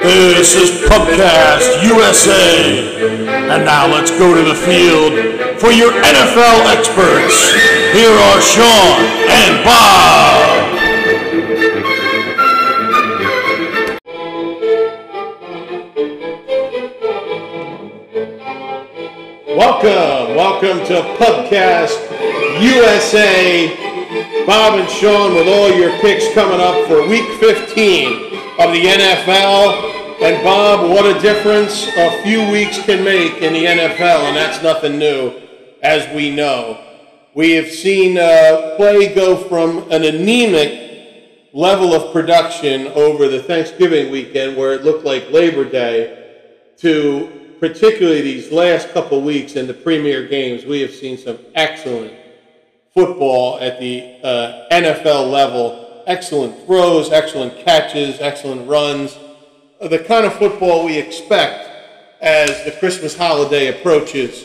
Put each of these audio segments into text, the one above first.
This is Pubcast USA. And now let's go to the field for your NFL experts. Here are Sean and Bob. Welcome, welcome to Pubcast USA. Bob and Sean with all your picks coming up for week 15 of the NFL. And Bob, what a difference a few weeks can make in the NFL, and that's nothing new, as we know. We have seen uh, play go from an anemic level of production over the Thanksgiving weekend, where it looked like Labor Day, to particularly these last couple weeks in the premier games, we have seen some excellent football at the uh, NFL level. Excellent throws, excellent catches, excellent runs. The kind of football we expect as the Christmas holiday approaches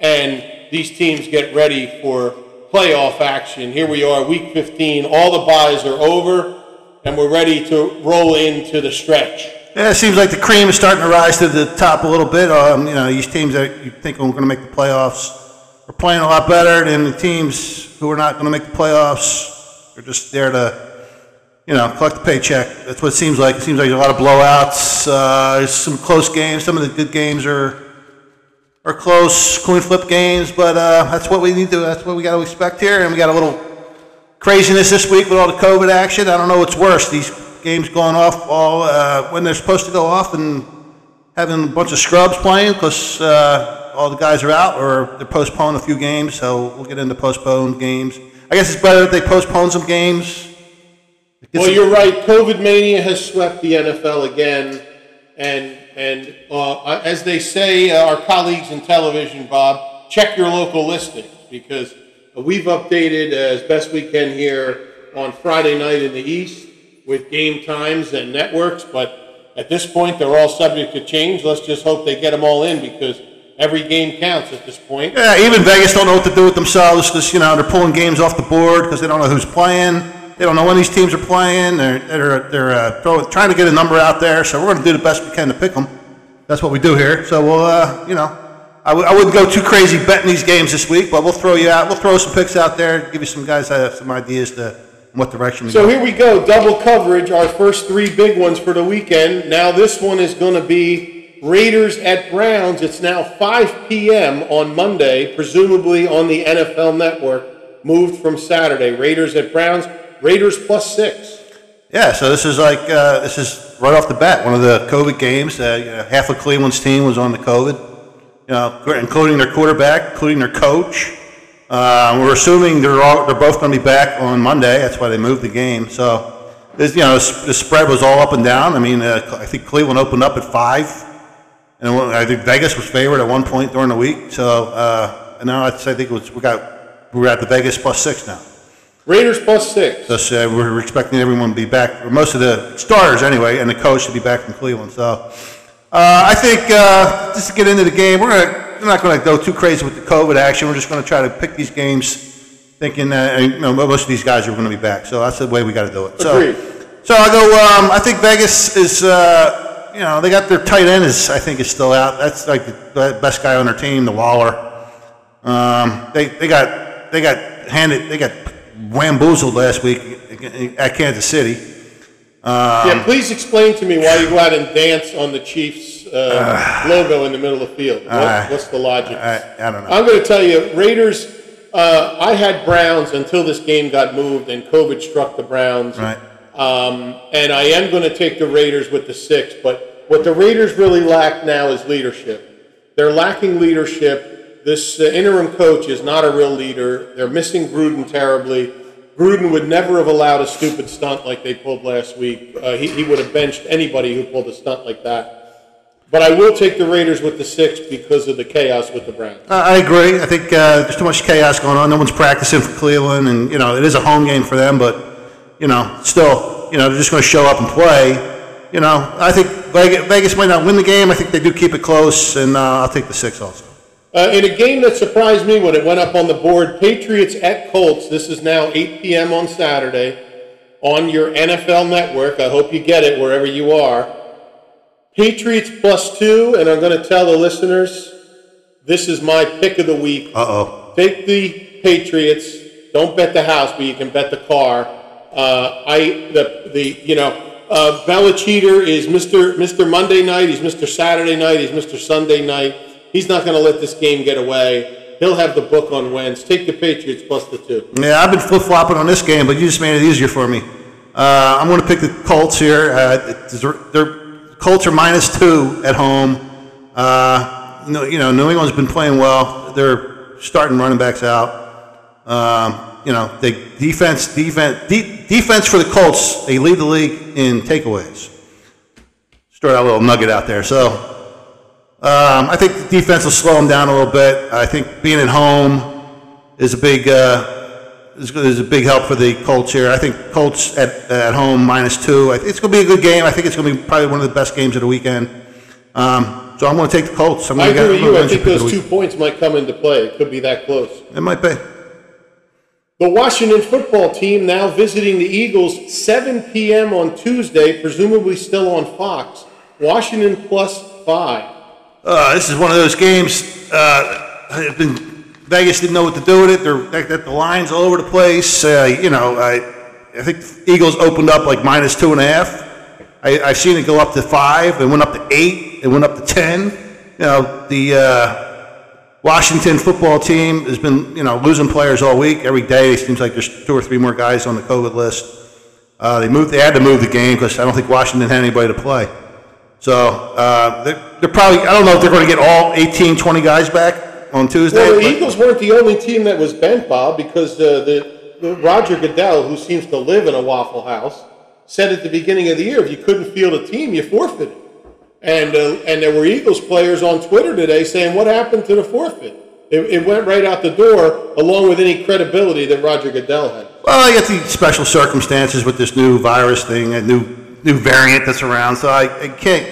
and these teams get ready for playoff action. Here we are, week 15. All the byes are over, and we're ready to roll into the stretch. Yeah, it seems like the cream is starting to rise to the top a little bit. Um, you know, these teams that you think are going to make the playoffs are playing a lot better than the teams who are not going to make the playoffs. They're just there to, you know, collect the paycheck. That's what it seems like. It seems like there's a lot of blowouts. Uh, there's some close games. Some of the good games are are close coin flip games, but uh, that's what we need to. That's what we got to expect here. And we got a little craziness this week with all the COVID action. I don't know what's worse. These games going off all uh, when they're supposed to go off and having a bunch of scrubs playing because uh, all the guys are out or they're postponing a few games. So we'll get into postponed games. I guess it's better if they postpone some games. Well, you're right. COVID mania has swept the NFL again, and and uh, as they say, uh, our colleagues in television, Bob, check your local listings because we've updated as best we can here on Friday night in the East with game times and networks, but at this point they're all subject to change. Let's just hope they get them all in because every game counts at this point. Yeah, even Vegas don't know what to do with themselves because you know they're pulling games off the board because they don't know who's playing. They don't know when these teams are playing. They're they're, they're uh, throw, trying to get a number out there. So we're going to do the best we can to pick them. That's what we do here. So we'll uh, you know I w- I wouldn't go too crazy betting these games this week, but we'll throw you out. We'll throw some picks out there, give you some guys uh, some ideas to what direction to So go. here we go, double coverage, our first three big ones for the weekend. Now this one is going to be Raiders at Browns. It's now 5 p.m. on Monday, presumably on the NFL Network, moved from Saturday. Raiders at Browns, Raiders plus six. Yeah, so this is like uh, this is right off the bat one of the COVID games. Uh, you know, half of Cleveland's team was on the COVID, you know, including their quarterback, including their coach. Uh, we're assuming they're all they're both going to be back on Monday. That's why they moved the game. So, this, you know, the spread was all up and down. I mean, uh, I think Cleveland opened up at five, and I think Vegas was favored at one point during the week. So, uh, and now I think it was we got we're at the Vegas plus six now. Raiders plus six. Thus, uh, we're expecting everyone to be back, or most of the starters anyway, and the coach to be back from Cleveland. So, uh, I think uh, just to get into the game, we're gonna we're not going to go too crazy with the COVID action. We're just going to try to pick these games, thinking that you know most of these guys are going to be back. So that's the way we got to do it. So, Agreed. so I go. Um, I think Vegas is. Uh, you know, they got their tight end is I think is still out. That's like the best guy on their team, the Waller. Um, they they got they got handed they got wamboozled last week at Kansas City. Um, yeah, please explain to me why you go out and dance on the Chiefs uh, logo in the middle of the field. What, Uh, what's the logic? I, I don't know. I'm going to tell you, Raiders. Uh, I had Browns until this game got moved and COVID struck the Browns. Right. Um, and I am going to take the Raiders with the six. But what the Raiders really lack now is leadership. They're lacking leadership. This uh, interim coach is not a real leader. They're missing Gruden terribly. Gruden would never have allowed a stupid stunt like they pulled last week. Uh, he, he would have benched anybody who pulled a stunt like that. But I will take the Raiders with the six because of the chaos with the Browns. I I agree. I think uh, there's too much chaos going on. No one's practicing for Cleveland, and you know it is a home game for them. But you know, still, you know, they're just going to show up and play. you know, I think Vegas, Vegas might not win the game. I think they do keep it close, and uh, I'll take the six also. Uh, in a game that surprised me when it went up on the board, Patriots at Colts. This is now 8 p.m. on Saturday on your NFL network. I hope you get it wherever you are. Patriots plus two, and I'm going to tell the listeners this is my pick of the week. Uh oh. Take the Patriots. Don't bet the house, but you can bet the car. Uh, I the the you know uh, Bella Cheater is Mr. Mr. Monday night. He's Mr. Saturday night. He's Mr. Sunday night. He's not going to let this game get away. He'll have the book on Wentz. Take the Patriots plus the two. Yeah, I've been flip flopping on this game, but you just made it easier for me. Uh, I'm going to pick the Colts here. Uh, they're, Colts are minus two at home. Uh, you, know, New England's been playing well. They're starting running backs out. Um, you know, they defense, defense, de- defense for the Colts. They lead the league in takeaways. Just throw that little nugget out there. So um, I think the defense will slow them down a little bit. I think being at home is a big uh, is, is a big help for the Colts here. I think Colts at at home minus two. It's going to be a good game. I think it's going to be probably one of the best games of the weekend. Um, so I'm going to take the Colts. I'm I agree with you. I think pick of the those two points might come into play. It could be that close. It might be. The Washington football team now visiting the Eagles 7 p.m. on Tuesday, presumably still on Fox. Washington plus five. Uh, this is one of those games. Uh, have been, Vegas didn't know what to do with it. They're that. The lines all over the place. Uh, you know, I, I think the Eagles opened up like minus two and a half. I, I've seen it go up to five. It went up to eight. It went up to ten. You know, the uh, Washington football team has been you know losing players all week. Every day it seems like there's two or three more guys on the COVID list. Uh, they moved. They had to move the game because I don't think Washington had anybody to play. So uh, they're, they're probably, I don't know if they're going to get all 18, 20 guys back on Tuesday. Well, the Eagles weren't the only team that was bent, Bob, because uh, the, the Roger Goodell, who seems to live in a Waffle House, said at the beginning of the year, if you couldn't field a team, you forfeited. And uh, and there were Eagles players on Twitter today saying, "What happened to the forfeit?" It, it went right out the door, along with any credibility that Roger Goodell had. Well, I get the special circumstances with this new virus thing, a new new variant that's around, so I, I can't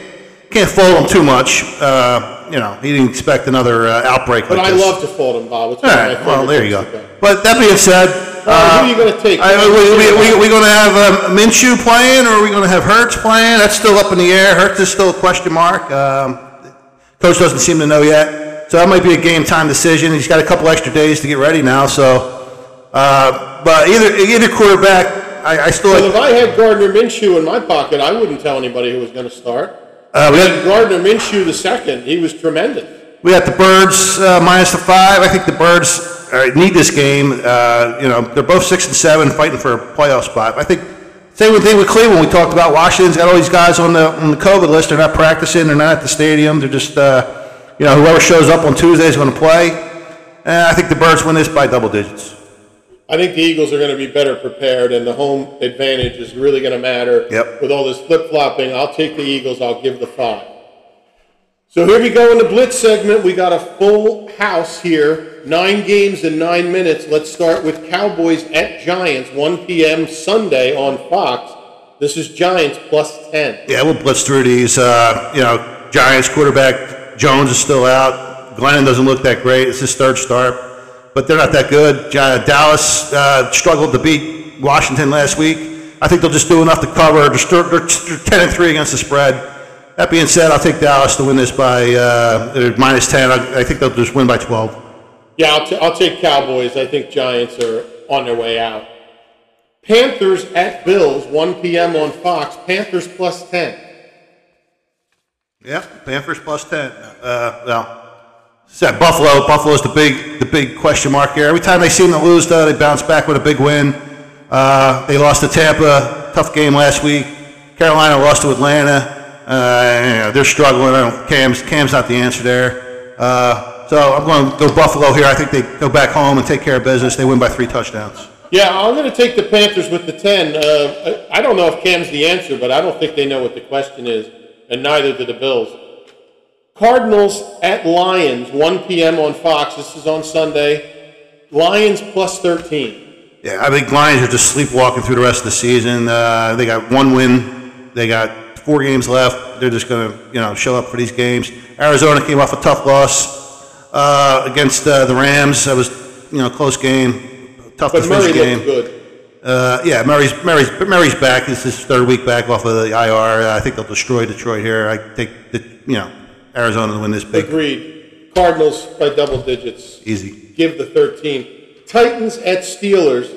can't fault them too much. Uh, you know, he didn't expect another uh, outbreak But like I this. love to fold him, Bob. It's All one of my right, well, there you go. But that being said, right, who are you going to take? I, we, we, we, we going to have um, Minshew playing, or are we going to have Hurts playing? That's still up in the air. Hurts is still a question mark. Um, coach doesn't seem to know yet. So that might be a game time decision. He's got a couple extra days to get ready now. So, uh, but either either quarterback, I, I still Well, like. if I had Gardner Minshew in my pocket, I wouldn't tell anybody who was going to start. Uh, we, had Gardner Minshew the second, he was tremendous. we got the Birds uh, minus the five. I think the Birds uh, need this game. Uh, you know, they're both six and seven, fighting for a playoff spot. I think same thing with Cleveland. We talked about Washington's got all these guys on the on the COVID list. They're not practicing. They're not at the stadium. They're just uh, you know whoever shows up on Tuesday is going to play. And I think the Birds win this by double digits. I think the Eagles are going to be better prepared, and the home advantage is really going to matter. Yep. With all this flip flopping, I'll take the Eagles. I'll give the five. So here we go in the blitz segment. We got a full house here. Nine games in nine minutes. Let's start with Cowboys at Giants, 1 p.m. Sunday on Fox. This is Giants plus 10. Yeah, we'll blitz through these. Uh, you know, Giants quarterback Jones is still out. Glennon doesn't look that great. It's his third start, but they're not that good. Dallas uh, struggled to beat Washington last week. I think they'll just do enough to cover. They're, still- they're, they're 10 and 3 against the spread. That being said, I'll take Dallas to win this by uh, minus 10. I, I think they'll just win by 12. Yeah, I'll, t- I'll take Cowboys. I think Giants are on their way out. Panthers at Bills, 1 p.m. on Fox. Panthers plus 10. Yeah, Panthers plus 10. Uh, well, said Buffalo. Buffalo's the big, the big question mark here. Every time they seem to lose, though, they bounce back with a big win. Uh, they lost to Tampa, tough game last week. Carolina lost to Atlanta. Uh, you know, they're struggling. I don't, Cam's, Cam's not the answer there. Uh, so I'm going to go Buffalo here. I think they go back home and take care of business. They win by three touchdowns. Yeah, I'm going to take the Panthers with the 10. Uh, I I don't know if Cam's the answer, but I don't think they know what the question is, and neither do the Bills. Cardinals at Lions, 1 p.m. on Fox. This is on Sunday. Lions plus 13. Yeah, I think Lions are just sleepwalking through the rest of the season. Uh, they got one win. They got four games left. They're just going to, you know, show up for these games. Arizona came off a tough loss uh, against uh, the Rams. That was, you know, close game, tough But to Murray game. looked good. Uh, yeah, Murray's Murray's Murray's back. This is his third week back off of the IR. Uh, I think they'll destroy Detroit here. I think that you know Arizona to win this big Agreed. Cardinals by double digits. easy. Give the 13. Titans at Steelers.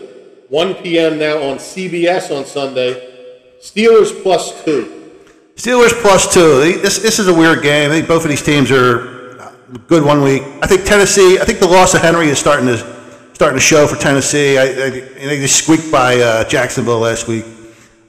1 p.m. now on CBS on Sunday. Steelers plus two. Steelers plus two. This this is a weird game. I think both of these teams are good one week. I think Tennessee. I think the loss of Henry is starting to starting to show for Tennessee. I, I, I think they squeaked by uh, Jacksonville last week.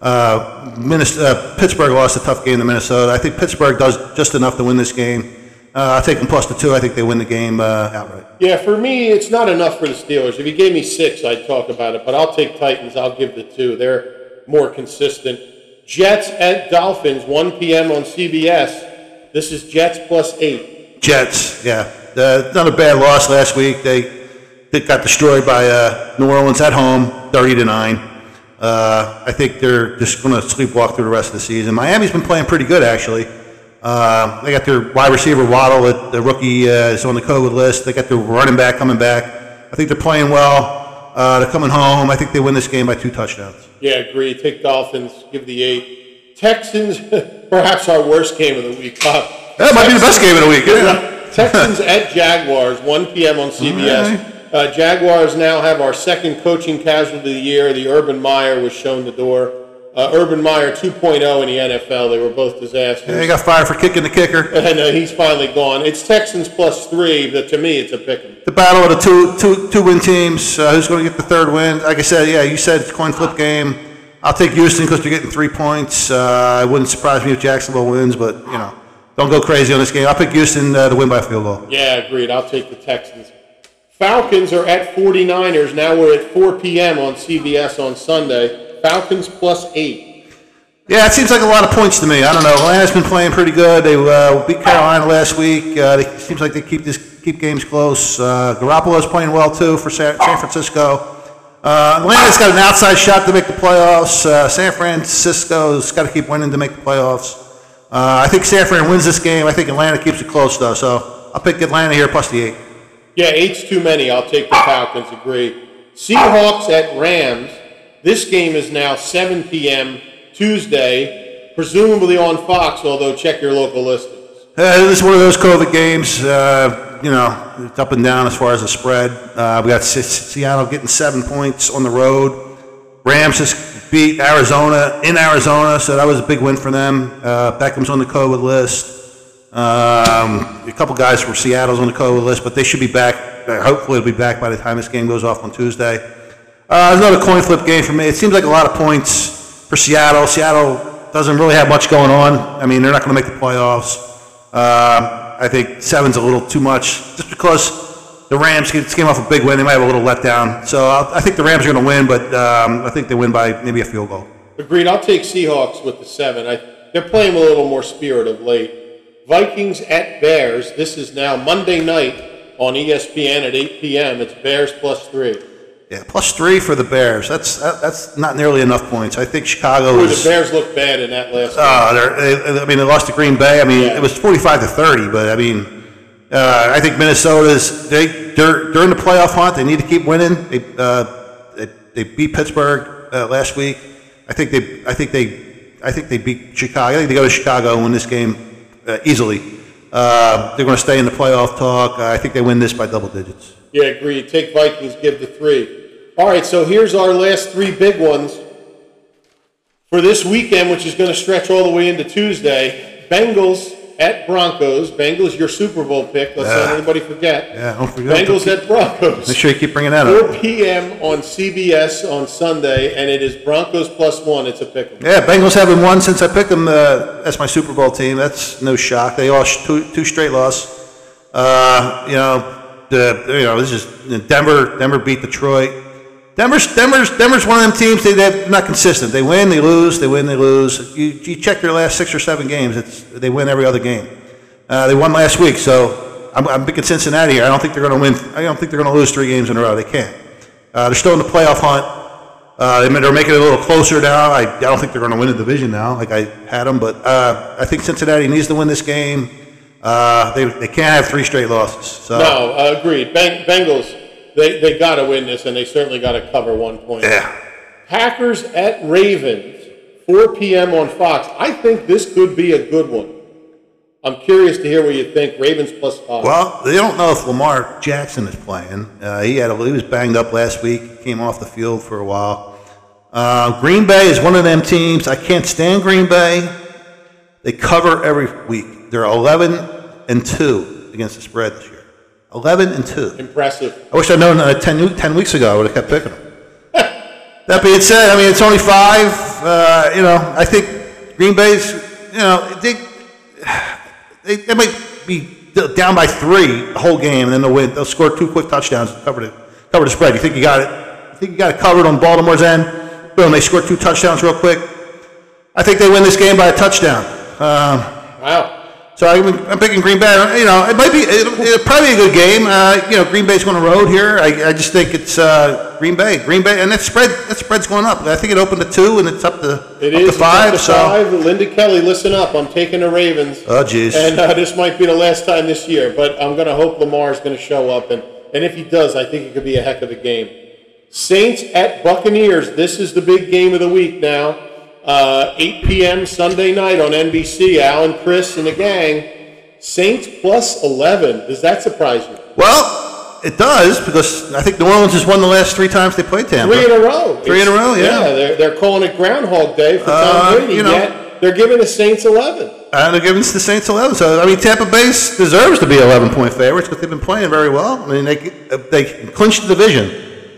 Uh, Minnesota, uh, Pittsburgh lost a tough game to Minnesota. I think Pittsburgh does just enough to win this game. Uh, I'll take them plus the two. I think they win the game uh, outright. Yeah, for me, it's not enough for the Steelers. If you gave me six, I'd talk about it, but I'll take Titans. I'll give the two. They're more consistent. Jets at Dolphins, 1 p.m. on CBS. This is Jets plus eight. Jets, yeah. Uh, another bad loss last week. They, they got destroyed by uh, New Orleans at home, 30 to 9. Uh, I think they're just going to sleepwalk through the rest of the season. Miami's been playing pretty good, actually. Uh, they got their wide receiver Waddle, that the rookie uh, is on the COVID list. They got their running back coming back. I think they're playing well. Uh, they're coming home. I think they win this game by two touchdowns. Yeah, agree. Take Dolphins. Give the eight. Texans, perhaps our worst game of the week. Bob. That might be the best game of the week. Yeah. Texans at Jaguars, 1 p.m. on CBS. Uh, Jaguars now have our second coaching casualty of the year. The Urban Meyer was shown the door. Uh, Urban Meyer 2.0 in the NFL. They were both disasters. They got fired for kicking the kicker. And uh, he's finally gone. It's Texans plus three, but to me, it's a pick the battle of the two two two win teams. Uh, who's going to get the third win? Like I said, yeah, you said it's a coin flip game. I'll take Houston because they're getting three points. Uh, it wouldn't surprise me if Jacksonville wins, but you know, don't go crazy on this game. I'll pick Houston uh, to win by a field goal. Yeah, agreed. I'll take the Texans. Falcons are at 49ers. Now we're at 4 p.m. on CBS on Sunday. Falcons plus eight. Yeah, it seems like a lot of points to me. I don't know. Atlanta's been playing pretty good. They uh, beat Carolina last week. Uh, it seems like they keep this keep games close. Uh, Garoppolo's playing well too for San, San Francisco. Uh, Atlanta's got an outside shot to make the playoffs. Uh, San Francisco's got to keep winning to make the playoffs. Uh, I think San Fran wins this game. I think Atlanta keeps it close though, so I'll pick Atlanta here plus the eight. Yeah, eight's too many. I'll take the Falcons. Agree. Seahawks at Rams. This game is now 7 p.m. Tuesday, presumably on Fox. Although check your local listings. Uh, this is one of those COVID games. Uh, you know, it's up and down as far as the spread. Uh, we got Se- Seattle getting seven points on the road. Rams just beat Arizona in Arizona, so that was a big win for them. Uh, Beckham's on the COVID list. Um, a couple guys from Seattle's on the COVID list, but they should be back. uh, Hopefully, they'll be back by the time this game goes off on Tuesday. Uh, another coin flip game for me. It seems like a lot of points for Seattle. Seattle doesn't really have much going on. I mean, they're not going to make the playoffs. Um, I think seven's a little too much, just because the Rams came off a big win. They might have a little letdown. So I'll, I think the Rams are going to win, but um, I think they win by maybe a field goal. Agreed. I'll take Seahawks with the seven. I, they're playing with a little more spirit of late. Vikings at Bears. This is now Monday night on ESPN at 8 p.m. It's Bears plus three. Yeah, plus three for the Bears. That's that, that's not nearly enough points. I think Chicago Boy, the. Bears look bad in that last. Uh, I mean, they lost to Green Bay. I mean, Yeah. it was 45 to 30, but I mean, uh, I think Minnesota's they during the playoff hunt. They need to keep winning. They uh, they, they beat Pittsburgh uh, last week. I think they I think they I think they beat Chicago. I think they go to Chicago and win this game uh, easily. Uh, they're going to stay in the playoff talk. I think they win this by double digits. Yeah, agree. Take Vikings, give the three. All right, so here's our last three big ones for this weekend, which is going to stretch all the way into Tuesday. Bengals at Broncos. Bengals, your Super Bowl pick. Let's not anybody forget. Yeah, don't forget. Bengals at Broncos. Make sure you keep bringing that 4 up. p.m. on CBS on Sunday, and it is Broncos plus one. It's a pick. Yeah, Bengals haven't won since I picked them uh, as my Super Bowl team. That's no shock. They lost two, two straight losses. Uh, you know, the you know this is Denver. Denver beat Detroit. Denver's Denver's Denver's one of them teams. They they're not consistent. They win, they lose, they win, they lose. You, you check their last six or seven games. It's they win every other game. Uh, they won last week, so I'm, I'm picking Cincinnati here. I don't think they're going to win. I don't think they're going to lose three games in a row. They can't. Uh, they're still in the playoff hunt. Uh, they- they're making it a little closer now. I, I don't think they're going to win the division now, like I had them, but uh, I think Cincinnati needs to win this game. Uh, they, they can't have three straight losses. So No, agreed. Beng- Bengals, they, they got to win this, and they certainly got to cover one point. yeah, Packers at Ravens, 4 p.m. on Fox. I think this could be a good one. I'm curious to hear what you think. Ravens plus five. Well, they don't know if Lamar Jackson is playing. Uh, he had a, he was banged up last week. Came off the field for a while. Uh, Green Bay is one of them teams. I can't stand Green Bay. They cover every week. They're 11 and two against the spread this year. 11 and two. Impressive. I wish I'd known uh, 10, new- 10 weeks ago. I would have kept picking them. that being said, I mean it's only five. Uh, you know, I think Green Bay's. You know, they they, they might be down by three the whole game, and then they'll win. They'll score two quick touchdowns to cover the cover the spread. You think you got it? You think you got it covered on Baltimore's end? Boom! They score two touchdowns real quick. I think they win this game by a touchdown. Um, Wow. So I'm, I'm picking Green Bay. You know, it might be it'll, it'll probably be a good game. Uh, you know, Green Bay's going to road here. I, I just think it's uh, Green Bay, Green Bay, and that spread that spread's going up. I think it opened to two, and it's up to It up is to five. So, up to five. Linda Kelly, listen up. I'm taking the Ravens. oh jeez, And uh, this might be the last time this year, but I'm going to hope Lamar's going to show up. And, and if he does, I think it could be a heck of a game. Saints at Buccaneers. This is the big game of the week now. Uh, 8 p.m. Sunday night on NBC. Alan, Chris, and the gang. Saints plus 11. Does that surprise you? well, it does because I think New Orleans has won the last three times they played Tampa. Three in a row. Three in a row, yeah. they're, they're calling it Groundhog Day for Tom Uh, Brady, you know. yet they're giving the Saints 11. And they're giving the Saints 11. So, I mean, Tampa Bay deserves to be 11 point favorites because they've been playing very well. I mean, they, they clinched the division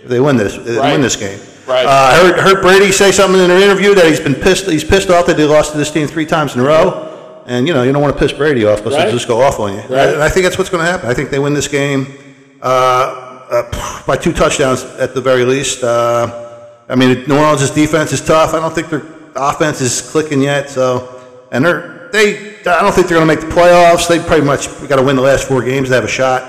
if they win this, Right. win this game. Right. Uh, I heard, heard Brady say something in an interview that he's been pissed, he's pissed off that they lost to this team three times in a row. And, you know, you don't want to piss Brady off because Right. he'll just go off on you. Right. And I think that's what's going to happen. I think they win this game uh, uh, by two touchdowns at the very least. Uh, I mean, New Orleans' defense is tough. I don't think their offense is clicking yet. So, and they're they. I don't think they're going to make the playoffs. They pretty much got to win the last four games to have a shot.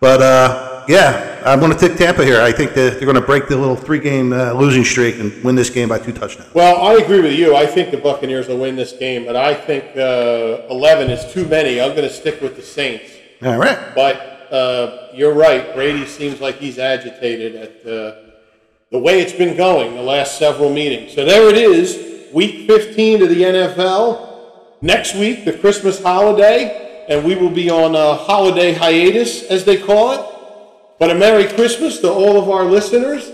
But uh, yeah, I'm going to take Tampa here. I think that they're going to break the little three-game uh, losing streak and win this game by two touchdowns. Well, I agree with you. I think the Buccaneers will win this game, but I think uh, 11 is too many. I'm going to stick with the Saints. All right. But uh, you're right. Brady seems like he's agitated at uh, the way it's been going the last several meetings. So there it is, week 15 of the NFL. Next week, the Christmas holiday, and we will be on a holiday hiatus, as they call it. But a Merry Christmas to all of our listeners.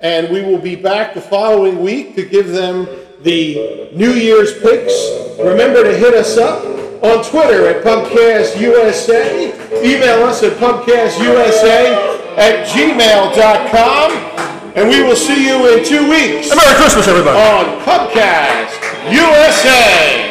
And we will be back the following week to give them the New Year's picks. Remember to hit us up on Twitter at PubcastUSA. Email us at PubcastUSA at gmail.com. And we will see you in two weeks Merry Christmas, everybody. on Pubcast USA.